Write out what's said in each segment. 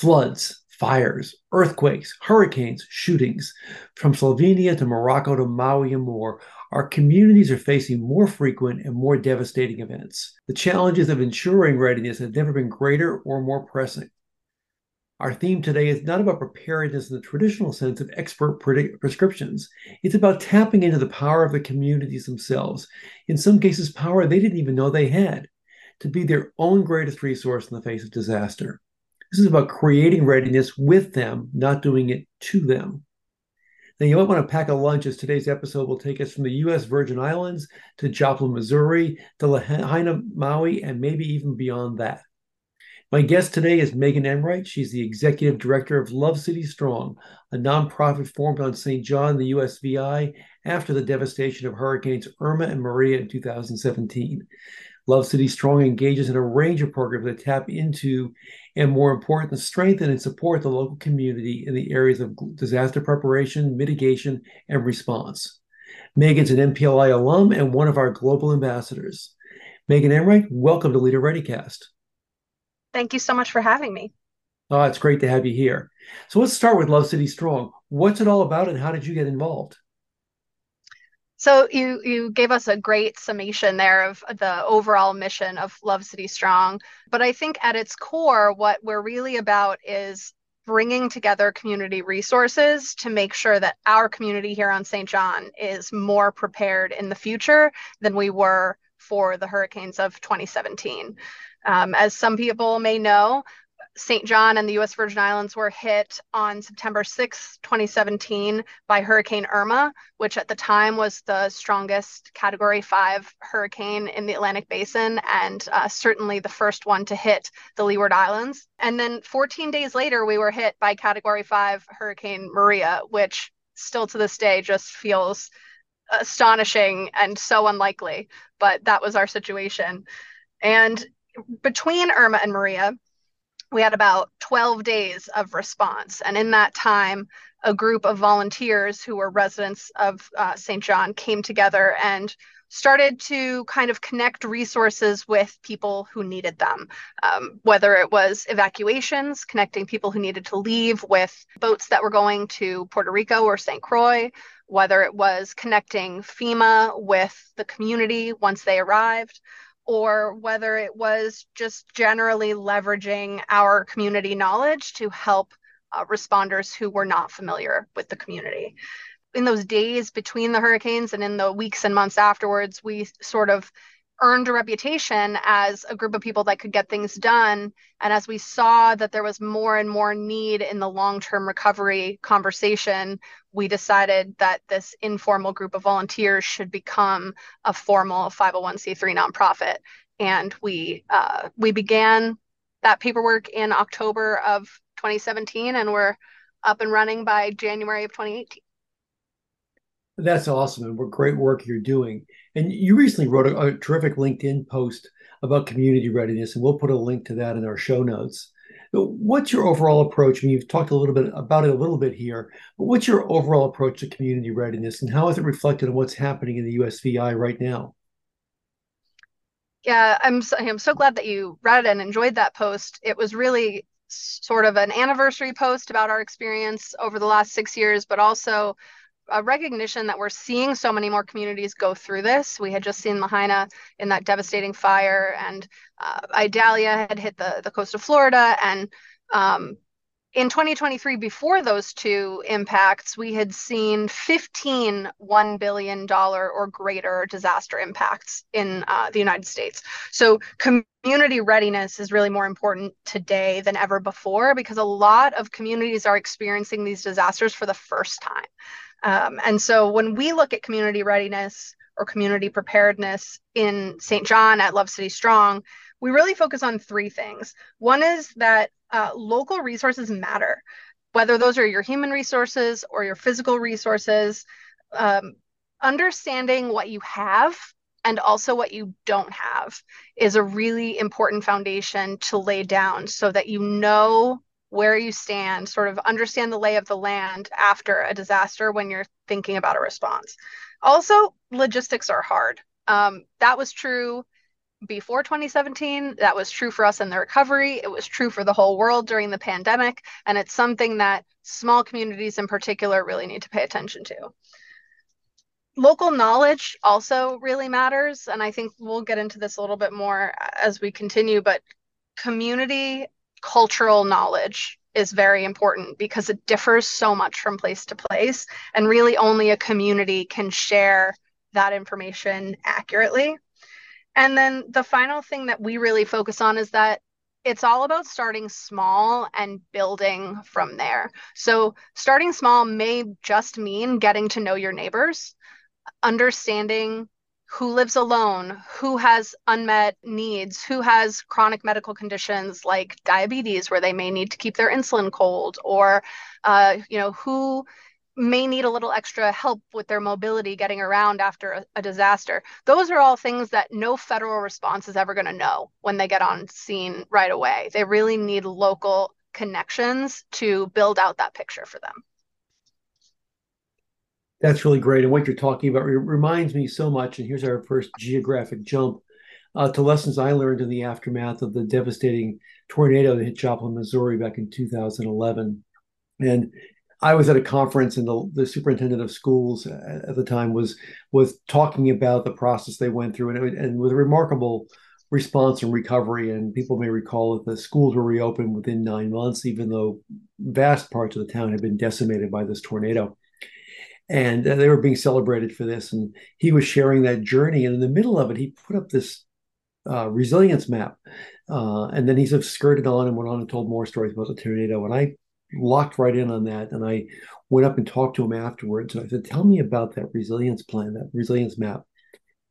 Floods, fires, earthquakes, hurricanes, shootings. From Slovenia to Morocco to Maui and more, our communities are facing more frequent and more devastating events. The challenges of ensuring readiness have never been greater or more pressing. Our theme today is not about preparedness in the traditional sense of expert prescriptions. It's about tapping into the power of the communities themselves, in some cases, power they didn't even know they had, to be their own greatest resource in the face of disaster. This is about creating readiness with them, not doing it to them. Now, you might want to pack a lunch as today's episode will take us from the U.S. Virgin Islands to Joplin, Missouri, to Lahaina, Maui, and maybe even beyond that. My guest today is Meaghan Enright. She's the executive director of Love City Strong, a nonprofit formed on St. John, the USVI, after the devastation of Hurricanes Irma and Maria in 2017. Love City Strong engages in a range of programs that tap into and, more important, strengthen and support the local community in the areas of disaster preparation, mitigation, and response. Meaghan's an NPLI alum and one of our global ambassadors. Meaghan Enright, welcome to Leader ReadyCast. Thank you so much for having me. Oh, it's great to have you here. So let's start with Love City Strong. What's it all about and how did you get involved? So you you gave us a great summation there of the overall mission of Love City Strong, but I think at its core what we're really about is bringing together community resources to make sure that our community here on St. John is more prepared in the future than we were for the hurricanes of 2017. Um, as some people may know, St. John and the U.S. Virgin Islands were hit on September 6, 2017, by Hurricane Irma, which at the time was the strongest Category 5 hurricane in the Atlantic Basin and uh, certainly the first one to hit the Leeward Islands. And then 14 days later, we were hit by Category 5 Hurricane Maria, which still to this day just feels astonishing and so unlikely. But that was our situation. And between Irma and Maria, we had about 12 days of response. And in that time, a group of volunteers who were residents of uh, St. John came together and started to kind of connect resources with people who needed them, um, whether it was evacuations, connecting people who needed to leave with boats that were going to Puerto Rico or St. Croix, whether it was connecting FEMA with the community once they arrived or whether it was just generally leveraging our community knowledge to help uh, responders who were not familiar with the community. In those days between the hurricanes and in the weeks and months afterwards, we sort of earned a reputation as a group of people that could get things done. And as we saw that there was more and more need in the long term recovery conversation, we decided that this informal group of volunteers should become a formal 501c3 nonprofit. And we uh, we began that paperwork in October of 2017, and we're up and running by January of 2018. That's awesome, and what great work you're doing. And you recently wrote a, a, terrific LinkedIn post about community readiness, and we'll put a link to that in our show notes. What's your overall approach? I mean, you've talked a little bit about it a little bit here, but what's your overall approach to community readiness, and how is it reflected in what's happening in the USVI right now? Yeah, I'm so, I'm so glad that you read and enjoyed that post. It was really sort of an anniversary post about our experience over the last six years, but also a recognition that we're seeing so many more communities go through this. We had just seen Lahaina in that devastating fire, and uh, Idalia had hit the, the coast of Florida. And um, in 2023, before those two impacts, we had seen 15 $1 billion or greater disaster impacts in uh, the United States. So, community readiness is really more important today than ever before because a lot of communities are experiencing these disasters for the first time. Um, and so when we look at community readiness or community preparedness in St. John at Love City Strong, we really focus on three things. One is that uh, local resources matter, whether those are your human resources or your physical resources. Um, understanding what you have and also what you don't have is a really important foundation to lay down so that you know where you stand, sort of understand the lay of the land after a disaster when you're thinking about a response. Also, logistics are hard. Um, that was true before 2017. That was true for us in the recovery. It was true for the whole world during the pandemic. And it's something that small communities in particular really need to pay attention to. Local knowledge also really matters. And I think we'll get into this a little bit more as we continue, but community cultural knowledge is very important because it differs so much from place to place. And really, only a community can share that information accurately. And then the final thing that we really focus on is that it's all about starting small and building from there. So, starting small may just mean getting to know your neighbors, understanding who lives alone, who has unmet needs, who has chronic medical conditions like diabetes, where they may need to keep their insulin cold, or uh, you know who may need a little extra help with their mobility getting around after a, a disaster. Those are all things that no federal response is ever going to know when they get on scene right away. They really need local connections to build out that picture for them. That's really great. And what you're talking about reminds me so much. And here's our first geographic jump uh, to lessons I learned in the aftermath of the devastating tornado that hit Joplin, Missouri back in 2011. And I was at a conference, and the, the superintendent of schools at, the time was was talking about the process they went through, and, and with a remarkable response and recovery. And people may recall that the schools were reopened within nine months, even though vast parts of the town had been decimated by this tornado and uh, they were being celebrated for this. And he was sharing that journey, and in the middle of it, he put up this uh, resilience map, uh, and then he sort of skirted on and went on and told more stories about the tornado. And I locked right in on that, and I went up and talked to him afterwards. And I said, "Tell me about that resilience plan, that resilience map."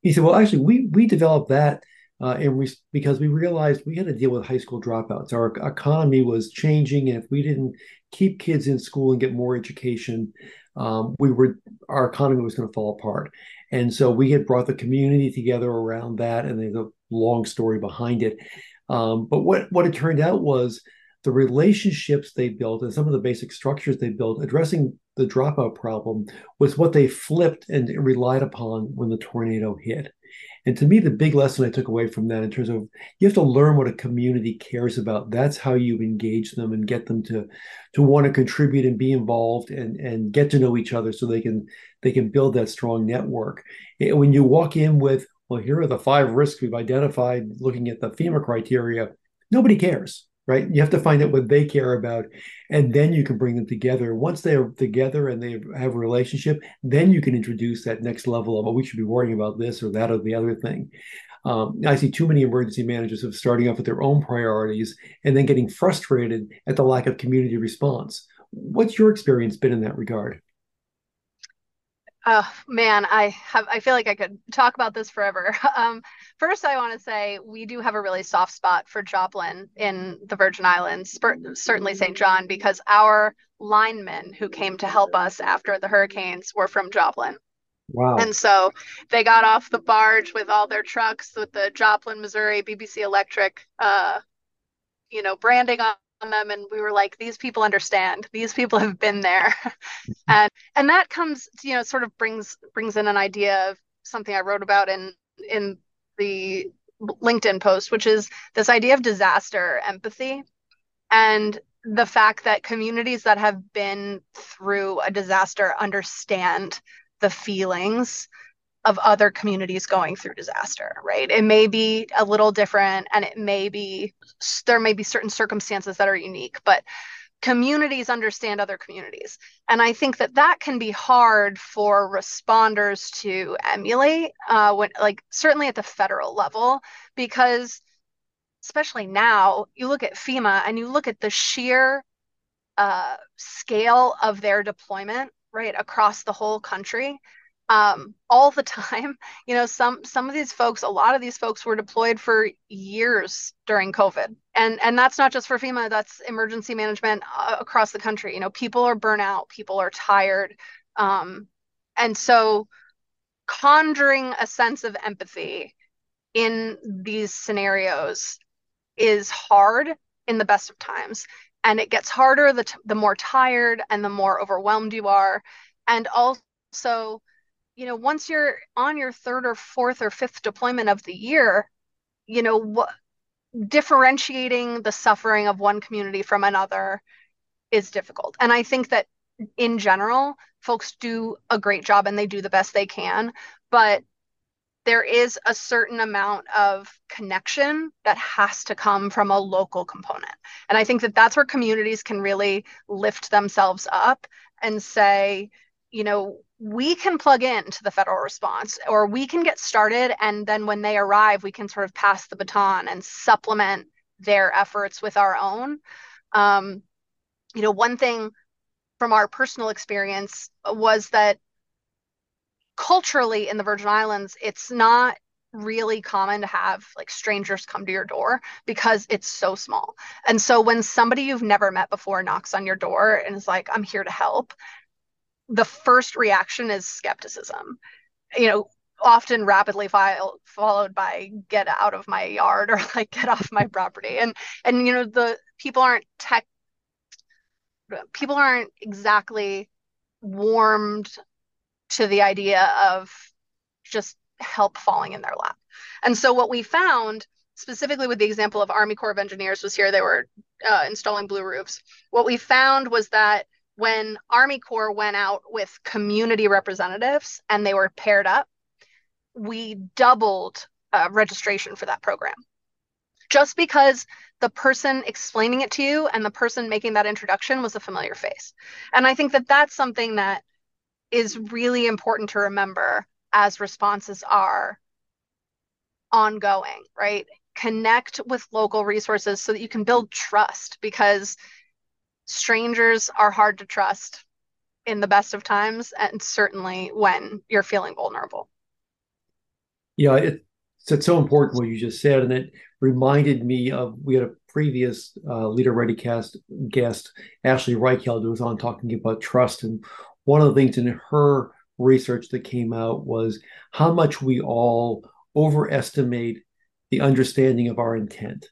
He said, "Well, actually, we we developed that." Uh, and we, because we realized we had to deal with high school dropouts. Our economy was changing, and if we didn't keep kids in school and get more education, um, we were our economy was going to fall apart. And so we had brought the community together around that, and there's a long story behind it. Um, but what what it turned out was the relationships they built and some of the basic structures they built addressing the dropout problem was what they flipped and relied upon when the tornado hit. And to me, the big lesson I took away from that in terms of you have to learn what a community cares about. That's how you engage them and get them to to want to contribute and be involved and and get to know each other so they can they can build that strong network. And when you walk in with, well, here are the five risks we've identified looking at the FEMA criteria, nobody cares right? You have to find out what they care about, and then you can bring them together. Once they're together and they have a relationship, then you can introduce that next level of, oh, we should be worrying about this or that or the other thing. Um, I see too many emergency managers of starting off with their own priorities and then getting frustrated at the lack of community response. What's your experience been in that regard? Oh man, I have I feel like I could talk about this forever. Um, first, I want to say we do have a really soft spot for Joplin in the Virgin Islands, certainly St. John, because our linemen who came to help us after the hurricanes were from Joplin. Wow. And so they got off the barge with all their trucks with the Joplin, Missouri BBC Electric uh, you know, branding on them and we were like these people understand. These people have been there. And and that comes you know sort of brings brings in an idea of something i wrote about in in the linkedin post which is this idea of disaster empathy and the fact that communities that have been through a disaster understand the feelings of other communities going through disaster, right? It may be a little different and it may be, there may be certain circumstances that are unique, but communities understand other communities. And I think that that can be hard for responders to emulate, uh, when, like, certainly at the federal level, because especially now, you look at FEMA and you look at the sheer uh, scale of their deployment, right, across the whole country um, all the time. You know, some some of these folks, a lot of these folks were deployed for years during COVID, and and that's not just for FEMA. That's emergency management uh, across the country. You know, people are burnout, people are tired, um, and so conjuring a sense of empathy in these scenarios is hard in the best of times and it gets harder the, t- the more tired and the more overwhelmed you are and also you know once you're on your third or fourth or fifth deployment of the year you know what differentiating the suffering of one community from another is difficult and i think that in general folks do a great job and they do the best they can but there is a certain amount of connection that has to come from a local component. And I think that that's where communities can really lift themselves up and say, you know, we can plug into the federal response or we can get started. And then when they arrive, we can sort of pass the baton and supplement their efforts with our own. Um, you know, one thing from our personal experience was that culturally in the Virgin Islands, it's not really common to have like strangers come to your door because it's so small. And so when somebody you've never met before knocks on your door and is like, I'm here to help, the first reaction is skepticism. You know, often rapidly file, followed by get out of my yard or like get off my property. And and you know, the people aren't tech people aren't exactly warmed to the idea of just help falling in their lap. And so what we found specifically with the example of Army Corps of Engineers was here they were uh, installing blue roofs. What we found was that when Army Corps went out with community representatives and they were paired up, we doubled uh, registration for that program. Just because the person explaining it to you and the person making that introduction was a familiar face. And I think that that's something that is really important to remember as responses are ongoing, right? Connect with local resources so that you can build trust because strangers are hard to trust in the best of times and certainly when you're feeling vulnerable. Yeah, it, it's so important what you just said, and it reminded me of we had a previous uh, Leader ReadyCast guest, Ashley Reichheld, who was on talking about trust, and one of the things in her research that came out was how much we all overestimate the understanding of our intent.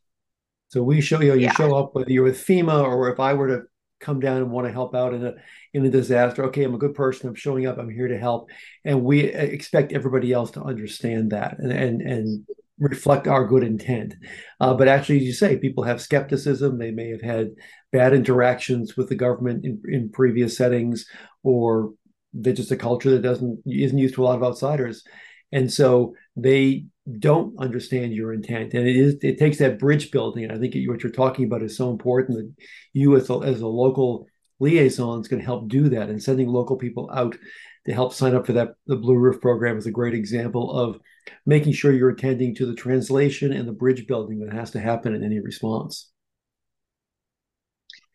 So we show you know, you yeah. show up whether you're with FEMA or if I were to come down and want to help out in a in a disaster. Okay, I'm a good person. I'm showing up. I'm here to help, and we expect everybody else to understand that and and and reflect our good intent. Uh, but actually, as you say, people have skepticism. They may have had bad interactions with the government in, in previous settings, or they're just a culture that doesn't isn't used to a lot of outsiders, and so they don't understand your intent. And it is it takes that bridge building. And I think what you're talking about is so important that you as a, as a local liaison is going to help do that. And sending local people out to help sign up for that the Blue Roof program is a great example of making sure you're attending to the translation and the bridge building that has to happen in any response.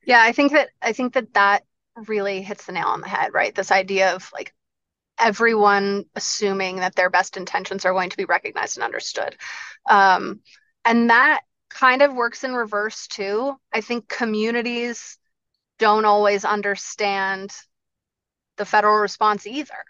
Yeah, I think that I think that that really hits the nail on the head, right? This idea of like everyone assuming that their best intentions are going to be recognized and understood. Um, and that kind of works in reverse too. I think communities don't always understand the federal response either.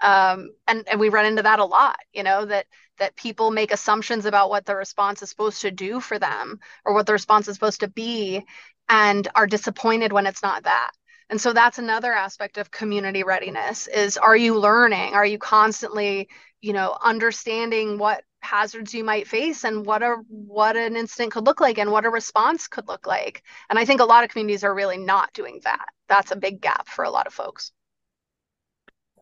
Um, and, and we run into that a lot, you know, that that people make assumptions about what the response is supposed to do for them or what the response is supposed to be and are disappointed when it's not that. And so that's another aspect of community readiness is are you learning? Are you constantly, you know, understanding what hazards you might face and what a what an incident could look like and what a response could look like. And I think a lot of communities are really not doing that. That's a big gap for a lot of folks.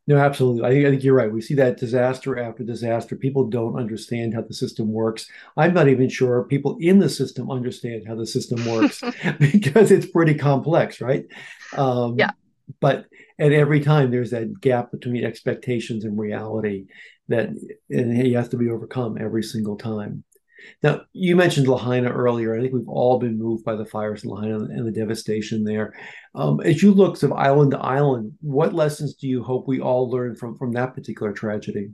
No, absolutely. I think, I think you're right. We see that disaster after disaster. People don't understand how the system works. I'm not even sure people in the system understand how the system works because it's pretty complex, right? Um, yeah. But at every time, there's that gap between expectations and reality that and he has to be overcome every single time. Now, you mentioned Lahaina earlier. I think we've all been moved by the fires in Lahaina and the devastation there. Um, as you look of island to island, what lessons do you hope we all learn from from that particular tragedy?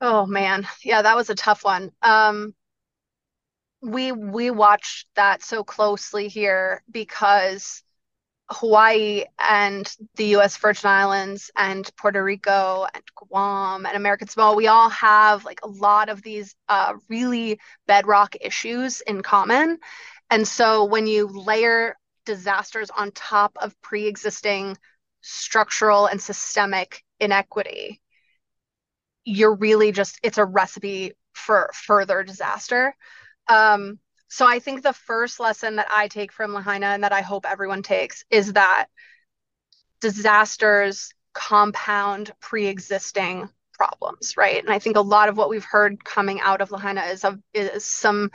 Oh man, yeah, that was a tough one. Um, we we watched that so closely here because Hawaii and the US Virgin Islands and Puerto Rico and Guam and American Samoa, we all have like a lot of these uh, really bedrock issues in common. And so when you layer disasters on top of pre existing structural and systemic inequity, you're really just, it's a recipe for further disaster. Um, so I think the first lesson that I take from Lahaina and that I hope everyone takes is that disasters compound pre-existing problems, right? And I think a lot of what we've heard coming out of Lahaina is, a, is some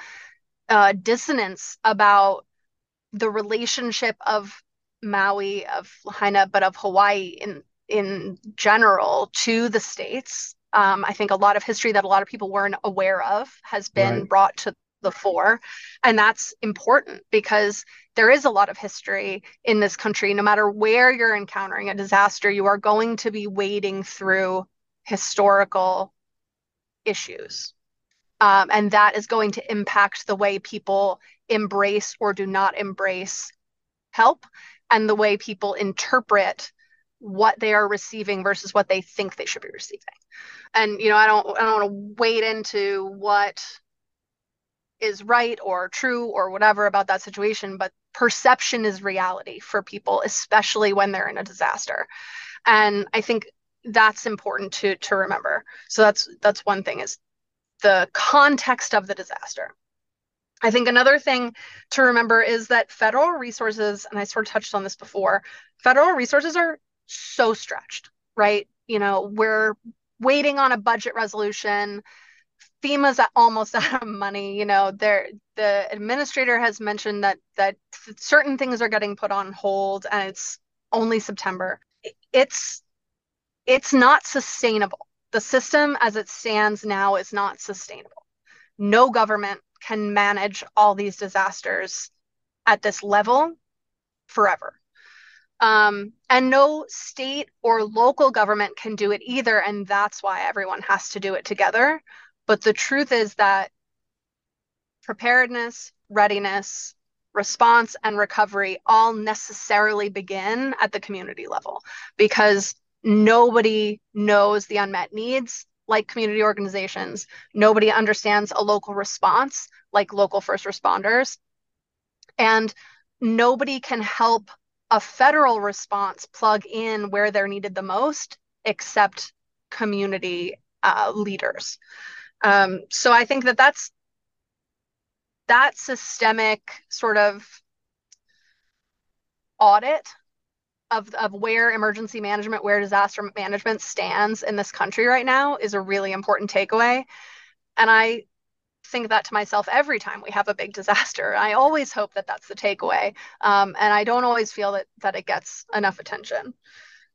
uh, dissonance about the relationship of Maui, of Lahaina, but of Hawaii in in general to the states. Um, I think a lot of history that a lot of people weren't aware of has been right. brought to the fore. And that's important because there is a lot of history in this country. No matter where you're encountering a disaster, you are going to be wading through historical issues. Um, and that is going to impact the way people embrace or do not embrace help and the way people interpret what they are receiving versus what they think they should be receiving. And you know, I don't I don't want to wade into what is right or true or whatever about that situation, but perception is reality for people, especially when they're in a disaster. And I think that's important to to remember. So that's that's one thing is the context of the disaster. I think another thing to remember is that federal resources, and I sort of touched on this before, federal resources are so stretched, right? You know, we're waiting on a budget resolution FEMA's almost out of money. You know, there the administrator has mentioned that that certain things are getting put on hold, and it's only September. It's it's not sustainable. The system as it stands now is not sustainable. No government can manage all these disasters at this level forever. Um, and no state or local government can do it either. And that's why everyone has to do it together. But the truth is that preparedness, readiness, response, and recovery all necessarily begin at the community level because nobody knows the unmet needs like community organizations. Nobody understands a local response like local first responders. And nobody can help a federal response plug in where they're needed the most except community uh, leaders. Um, so I think that that's that systemic sort of audit of, of where emergency management, where disaster management stands in this country right now is a really important takeaway. And I think that to myself every time we have a big disaster. I always hope that that's the takeaway. Um, and I don't always feel that, that it gets enough attention.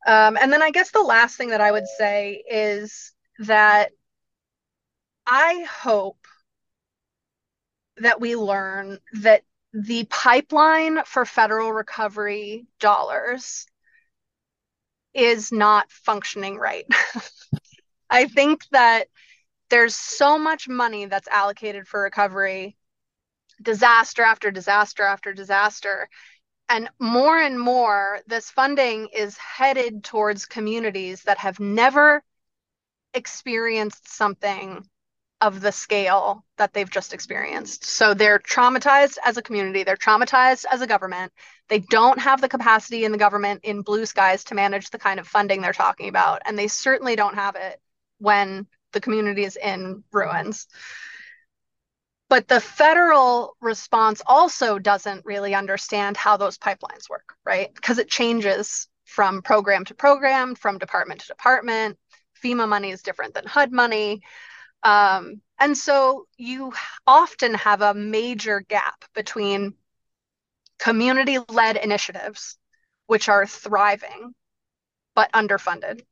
Um, and then I guess the last thing that I would say is that I hope that we learn that the pipeline for federal recovery dollars is not functioning right. I think that there's so much money that's allocated for recovery, disaster after disaster after disaster. And more and more, this funding is headed towards communities that have never experienced something of the scale that they've just experienced. So they're traumatized as a community, they're traumatized as a government. They don't have the capacity in the government in blue skies to manage the kind of funding they're talking about. And they certainly don't have it when the community is in ruins. But the federal response also doesn't really understand how those pipelines work, right? Because it changes from program to program, from department to department. FEMA money is different than HUD money. Um, and so you often have a major gap between community led initiatives, which are thriving but underfunded,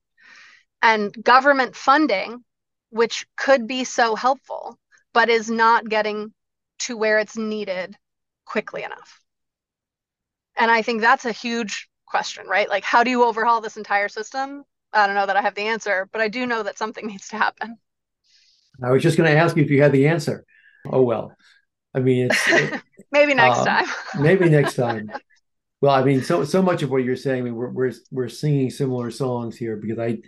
and government funding, which could be so helpful, but is not getting to where it's needed quickly enough. And I think that's a huge question, right? Like, how do you overhaul this entire system? I don't know that I have the answer, but I do know that something needs to happen. I was just going to ask you if you had the answer. Oh, well. I mean, it's it, maybe next uh, time. maybe next time. Well, I mean, so so much of what you're saying, I mean, we're we're we're singing similar songs here because I,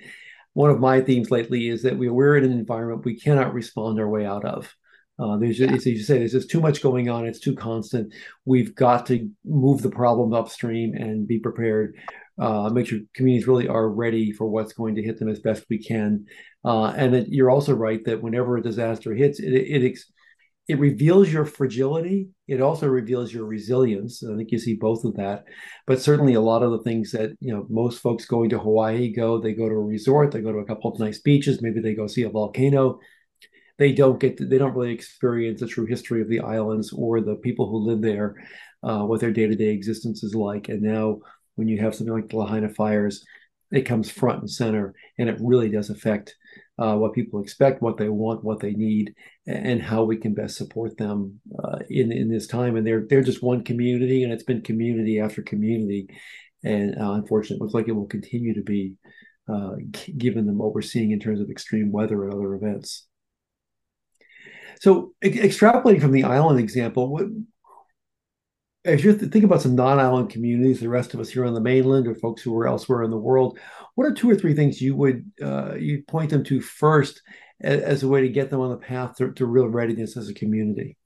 one of my themes lately is that we we're in an environment we cannot respond our way out of. Uh, there's yeah. as you say, there's just too much going on. It's too constant. We've got to move the problem upstream and be prepared. Uh, make sure communities really are ready for what's going to hit them as best we can. Uh, and that you're also right that whenever a disaster hits, it, it it reveals your fragility. It also reveals your resilience. I think you see both of that. But certainly, a lot of the things that you know most folks going to Hawaii go, they go to a resort, they go to a couple of nice beaches, maybe they go see a volcano they don't get to, they don't really experience the true history of the islands or the people who live there, uh, what their day to day existence is like. And now, when you have something like the Lahaina fires, it comes front and center, and it really does affect uh, what people expect, what they want, what they need, and how we can best support them uh, in in this time. And they're they're just one community, and it's been community after community, and uh, unfortunately, it looks like it will continue to be, uh, given them what we're seeing in terms of extreme weather and other events. So, extrapolating from the island example, what, as you think about some non-island communities, the rest of us here on the mainland, or folks who are elsewhere in the world, what are two or three things you would uh, you point them to first as, as, a way to get them on the path to, to real readiness as a community?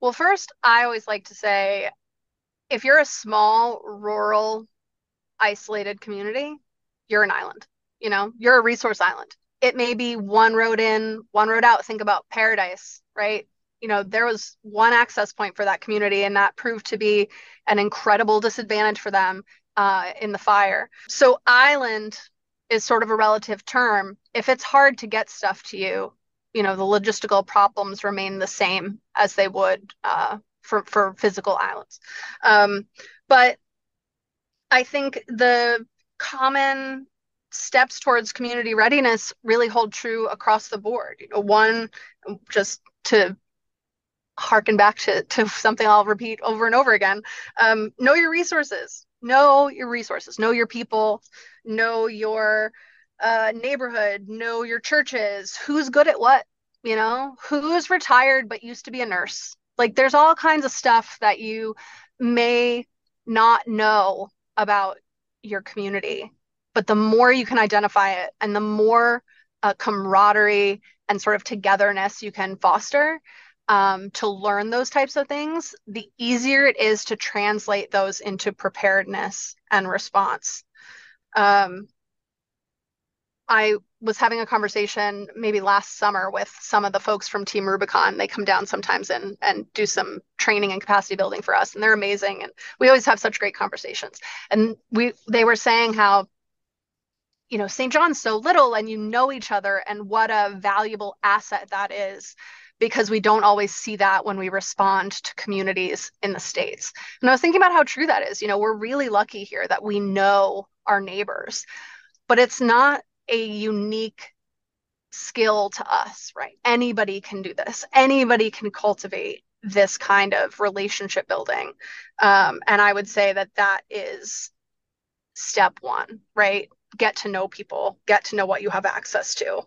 Well, first, I always like to say, if you're a small, rural, isolated community, you're an island. You know, you're a resource island it may be one road in, one road out. Think about Paradise, right? You know, there was one access point for that community, and that proved to be an incredible disadvantage for them uh, in the fire. So, island is sort of a relative term. If it's hard to get stuff to you, you know, the logistical problems remain the same as they would uh, for, for physical islands. Um, but I think the common steps towards community readiness really hold true across the board. You know, one, just to harken back to, to something I'll repeat over and over again, um, know your resources. Know your resources. Know your people. Know your uh, neighborhood. Know your churches. Who's good at what? You know, who's retired but used to be a nurse. Like, there's all kinds of stuff that you may not know about your community but the more you can identify it and the more uh, camaraderie and sort of togetherness you can foster um, to learn those types of things, the easier it is to translate those into preparedness and response. Um, I was having a conversation maybe last summer with some of the folks from Team Rubicon. They come down sometimes and and do some training and capacity building for us, and they're amazing. And we always have such great conversations. And we they were saying how you know st john's so little and you know each other and what a valuable asset that is because we don't always see that when we respond to communities in the states. And i was thinking about how true that is. You know we're really lucky here that we know our neighbors but it's not a unique skill to us right? Anybody can do this. Anybody can cultivate this kind of relationship building. Um, and i would say that that is step one right? Get to know people, get to know what you have access to.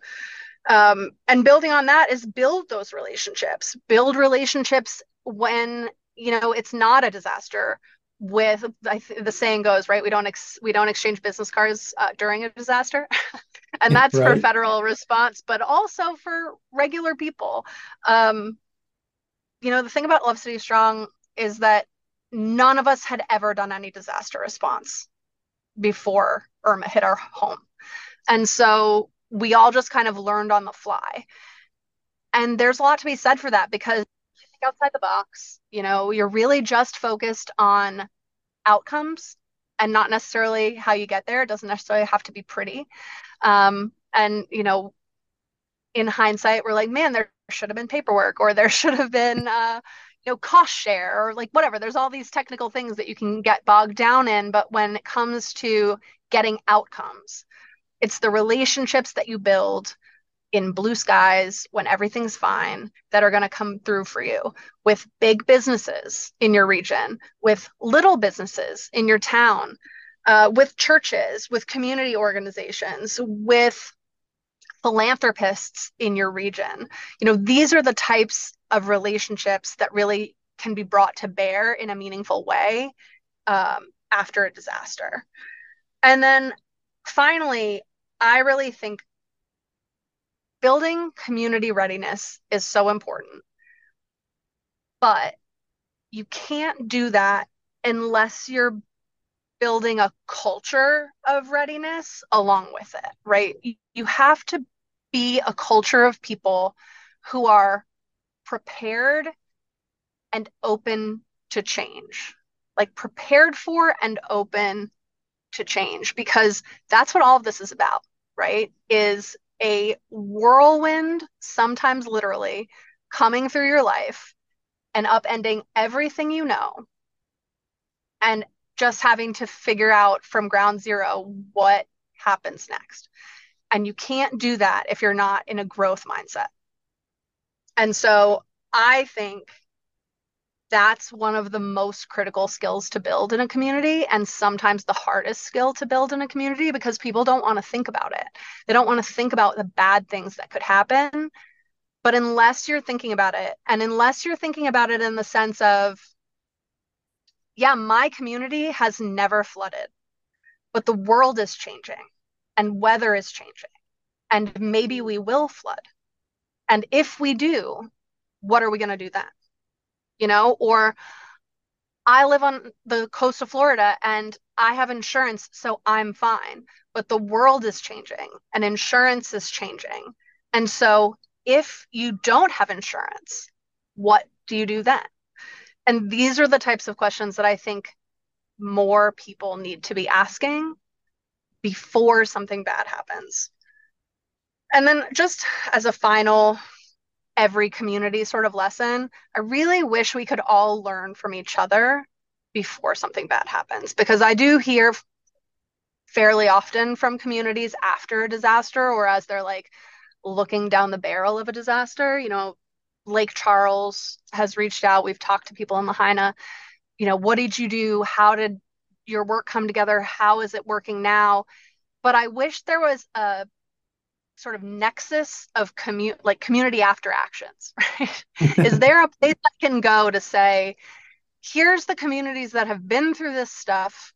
Um, and building on that is build those relationships, build relationships when you know it's not a disaster with th- the saying goes right we don't ex- we don't exchange business cards uh, during a disaster and that's right. for federal response but also for regular people um, you know the thing about love city strong is that none of us had ever done any disaster response before Irma hit our home. And so we all just kind of learned on the fly. And there's a lot to be said for that because outside the box, you know, you're really just focused on outcomes and not necessarily how you get there. It doesn't necessarily have to be pretty. Um, and, you know, in hindsight, we're like, man, there should have been paperwork or there should have been, uh, you know cost share or like whatever there's all these technical things that you can get bogged down in but when it comes to getting outcomes it's the relationships that you build in blue skies when everything's fine that are going to come through for you with big businesses in your region, with little businesses in your town, uh, with churches, with community organizations, with philanthropists in your region. You know, these are the types of relationships that really can be brought to bear in a meaningful way um, after a disaster. And then finally, I really think building community readiness is so important. But you can't do that unless you're building a culture of readiness along with it, right? You have to be a culture of people who are prepared and open to change, like prepared for and open to change, because that's what all of this is about, right? Is a whirlwind, sometimes literally, coming through your life and upending everything you know and just having to figure out from ground zero what happens next. And you can't do that if you're not in a growth mindset. And so I think that's one of the most critical skills to build in a community and sometimes the hardest skill to build in a community because people don't want to think about it. They don't want to think about the bad things that could happen. But unless you're thinking about it, and unless you're thinking about it in the sense of, yeah, my community has never flooded, but the world is changing and weather is changing. And maybe we will flood. And if we do, what are we going to do then? You know, or I live on the coast of Florida and I have insurance, so I'm fine. But the world is changing and insurance is changing. And so if you don't have insurance, what do you do then? And these are the types of questions that I think more people need to be asking before something bad happens. And then, just as a final every community sort of lesson. I really wish we could all learn from each other before something bad happens because I do hear fairly often from communities after a disaster or as they're like looking down the barrel of a disaster. You know, Lake Charles has reached out. We've talked to people in Lahaina. You know, what did you do? How did your work come together? How is it working now? But I wish there was a sort of nexus of commu- like community after actions right? Is there a place i can go to say here's the communities that have been through this stuff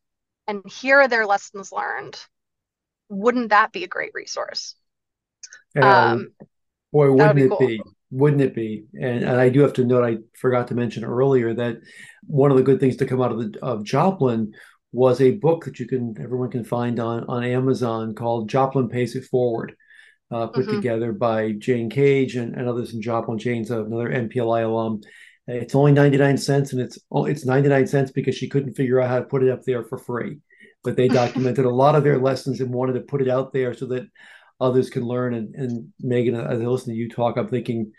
and here are their lessons learned wouldn't that be a great resource? Um, boy wouldn't be it cool. be wouldn't it be? And, and i do have to note i forgot to mention earlier that one of the good things to come out of the of joplin was a book that you can everyone can find on on amazon called joplin pays it forward uh, put mm-hmm. together by Jane Cage and, and others in Joplin. Jane's another NPLI alum. It's only 99 cents, and it's oh, it's 99 cents because she couldn't figure out how to put it up there for free. But they documented a lot of their lessons and wanted to put it out there so that others can learn. And, and Meaghan, as I listen to you talk, I'm thinking,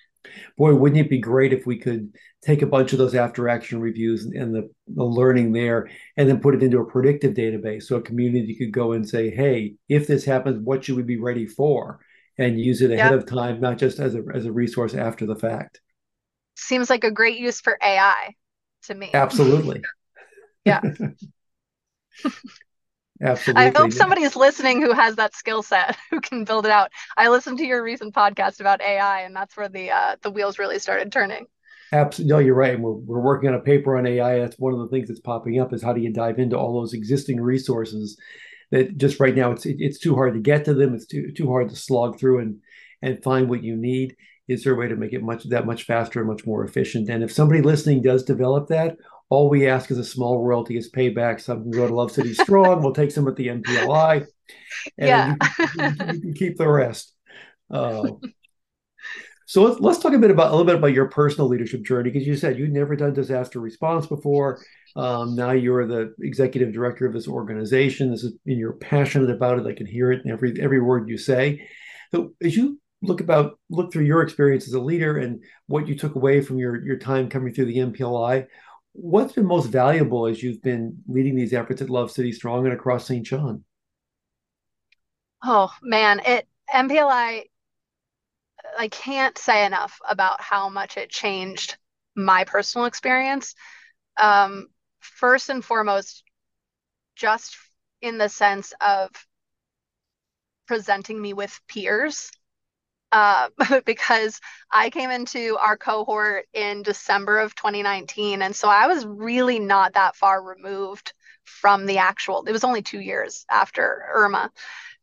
boy, wouldn't it be great if we could take a bunch of those after action reviews and, and the, the learning there and then put it into a predictive database so a community could go and say, hey, if this happens, what should we be ready for? And use it ahead yep. of time, not just as a as a resource after the fact. Seems like a great use for AI to me. Absolutely. yeah. Absolutely. I hope somebody is listening who has that skill set who can build it out. I listened to your recent podcast about AI, and that's where the uh, the wheels really started turning. Absolutely, no, you're right. And We're we're working on a paper on AI. That's one of the things that's popping up is how do you dive into all those existing resources that just right now it's it's too hard to get to them. It's too too hard to slog through and and find what you need. Is there a way to make it much that much faster and much more efficient? And if somebody listening does develop that, all we ask is a small royalty as payback. Some can go to Love City Strong. we'll take some at the NPLI, and yeah. you, can, you, can, keep the rest. Uh, so let's let's talk a bit about a little bit about your personal leadership journey because you said you'd never done disaster response before. Um, now you're the executive director of this organization. This is and you're passionate about it. I can hear it in every every word you say. So as you look about look through your experience as a leader and what you took away from your your time coming through the NPLI, what's been most valuable as you've been leading these efforts at Love City Strong and across St. John? Oh man, it NPLI I can't say enough about how much it changed my personal experience. Um, first and foremost, just in the sense of presenting me with peers uh, because I came into our cohort in December of 2019. And so I was really not that far removed from the actual, it was only two years after Irma.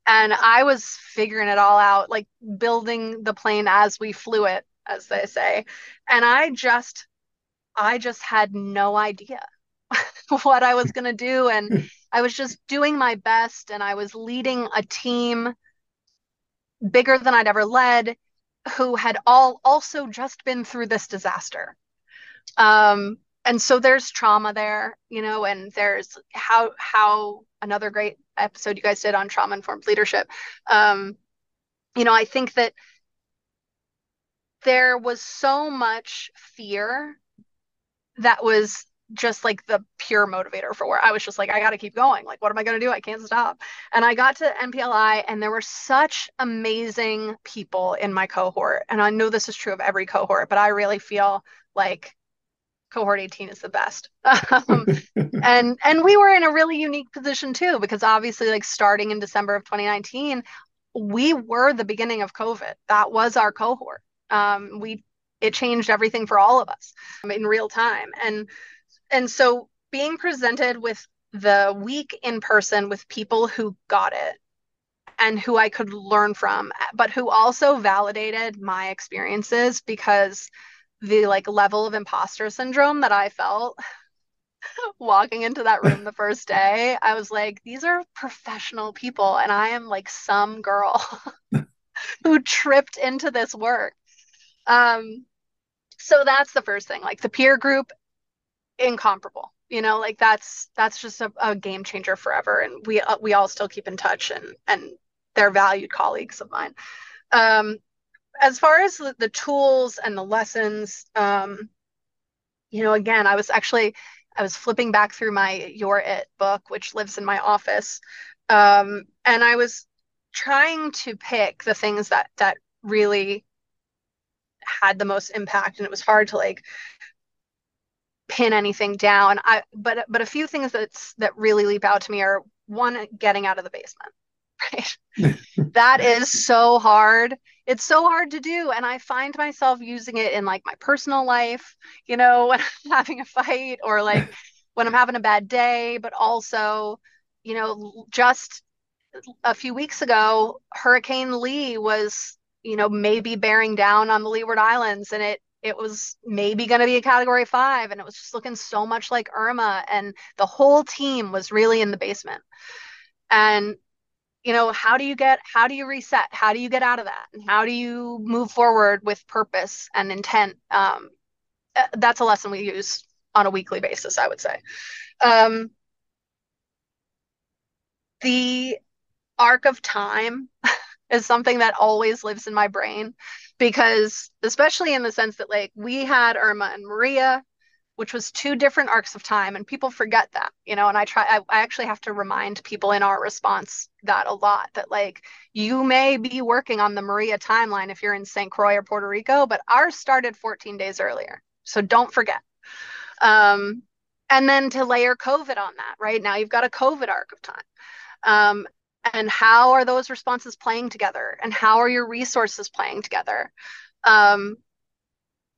And I was figuring it all out, like building the plane as we flew it, as they say. And I just, I just had no idea what I was going to do. And I was just doing my best and I was leading a team bigger than I'd ever led who had all also just been through this disaster. Um, and so there's trauma there, you know, and there's how how another great episode you guys did on trauma informed leadership. Um, you know, I think that there was so much fear that was just like the pure motivator for where I was just like, I got to keep going. Like, what am I going to do? I can't stop. And I got to NPLI, and there were such amazing people in my cohort. And I know this is true of every cohort, but I really feel like cohort 18 is the best. um, and and we were in a really unique position too, because obviously, like starting in December of 2019, we were the beginning of COVID. That was our cohort. Um, we it changed everything for all of us in real time. And and so being presented with the week in person with people who got it and who I could learn from, but who also validated my experiences because the like level of imposter syndrome that I felt walking into that room the first day, I was like, these are professional people, and I am like some girl who tripped into this work. Um, so that's the first thing. Like the peer group incomparable you know like that's that's just a, a game changer forever and we uh, we all still keep in touch and and they're valued colleagues of mine um as far as the, tools and the lessons um you know again i was actually i was flipping back through my You're It book which lives in my office um and i was trying to pick the things that that really had the most impact and it was hard to like pin anything down. I but but a few things that's that really leap out to me are one getting out of the basement. Right. that is so hard. It's so hard to do. And I find myself using it in like my personal life, you know, when I'm having a fight or like when I'm having a bad day, but also, you know, just a few weeks ago, Hurricane Lee was, you know, maybe bearing down on the Leeward Islands and it it was maybe going to be a category five and it was just looking so much like irma and the whole team was really in the basement and you know how do you get how do you reset? How do you get out of that? And how do you move forward with purpose and intent? Um, uh, that's a lesson we use on a weekly basis i would say. Um, the arc of time is something that always lives in my brain because especially in the sense that like we had Irma and Maria which was two different arcs of time and people forget that you know and i try I, I, actually have to remind people in our response that a lot that like you may be working on the maria timeline if you're in st croix or puerto rico but ours started 14 days earlier so don't forget. Um, and then to layer covid on that right? Now you've got a covid arc of time. Um, and how are those responses playing together? And how are your resources playing together? Um,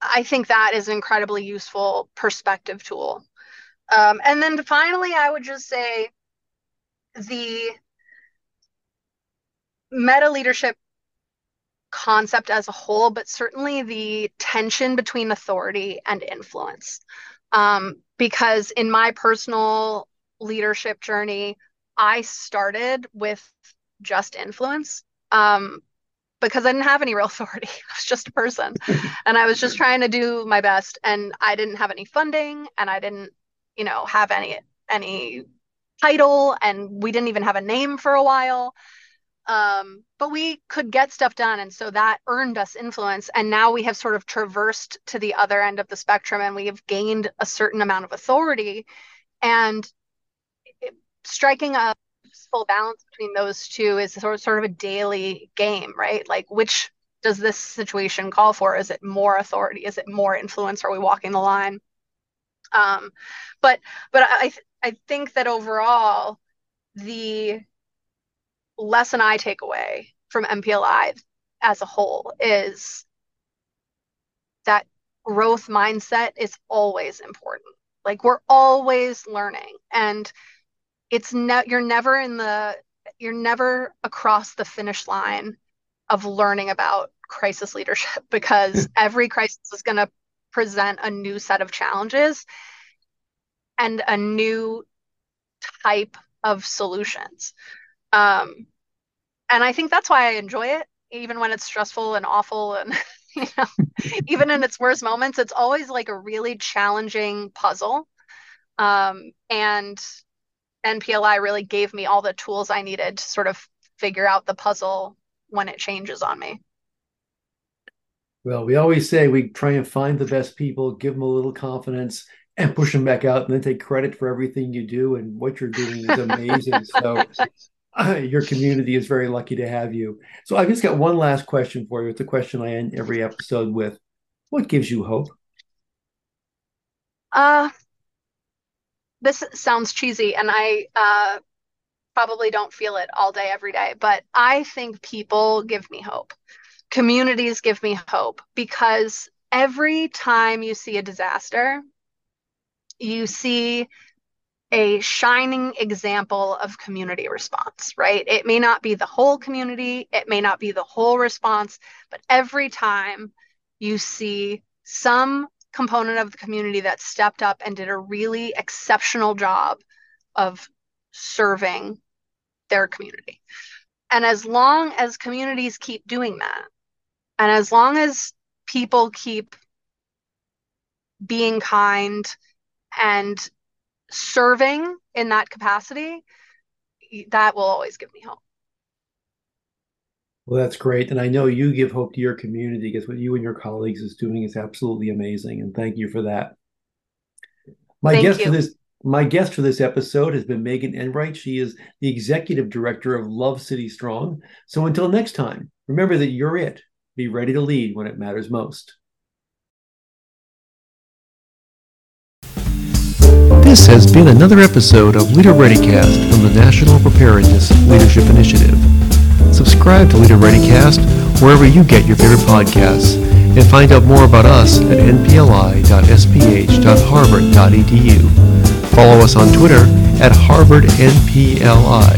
i think that is an incredibly useful perspective tool. Um, and then finally i would just say the meta leadership concept as a whole but certainly the tension between authority and influence. Um, because in my personal leadership journey I started with just influence. Um, because I didn't have any real authority. I was just a person and I was just trying to do my best and I didn't have any funding and I didn't, you know, have any any title and we didn't even have a name for a while. Um, but we could get stuff done and so that earned us influence and now we have sort of traversed to the other end of the spectrum and we have gained a certain amount of authority and striking a full balance between those two is sort of, sort of a daily game, right? Like which does this situation call for? Is it more authority? Is it more influence? Are we walking the line? Um, but but I I think that overall the lesson I take away from NPLI as a whole is that growth mindset is always important. Like we're always learning and it's ne- you're never in the you're never across the finish line of learning about crisis leadership because every crisis is going to present a new set of challenges and a new type of solutions. Um, and I think that's why I enjoy it, even when it's stressful and awful and you know, even in its worst moments, it's always like a really challenging puzzle. Um, and NPLI really gave me all the tools I needed to sort of figure out the puzzle when it changes on me. Well, we always say we try and find the best people, give them a little confidence, and push them back out, and then take credit for everything you do. And what you're doing is amazing. so, uh, your community is very lucky to have you. So, I've just got one last question for you. It's a question I end every episode with. What gives you hope? Uh, this sounds cheesy, and I uh, probably don't feel it all day, every day, but I think people give me hope. Communities give me hope because every time you see a disaster, you see a shining example of community response, right? It may not be the whole community, it may not be the whole response, but every time you see some component of the community that stepped up and did a really exceptional job of serving their community. And as long as communities keep doing that, and as long as people keep being kind and serving in that capacity, that will always give me hope. Well, that's great. And I know you give hope to your community because what you and your colleagues is doing is absolutely amazing. And thank you for that. My thank guest you. for this my guest for this episode has been Meaghan Enright. She is the executive director of Love City Strong. So until next time, remember that you're it. Be ready to lead when it matters most. This has been another episode of Leader ReadyCast from the National Preparedness Leadership Initiative. Subscribe to Leader ReadyCast wherever you get your favorite podcasts and find out more about us at npli.sph.harvard.edu. Follow us on Twitter at HarvardNPLI.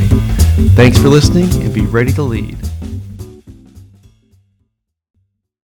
Thanks for listening and be ready to lead.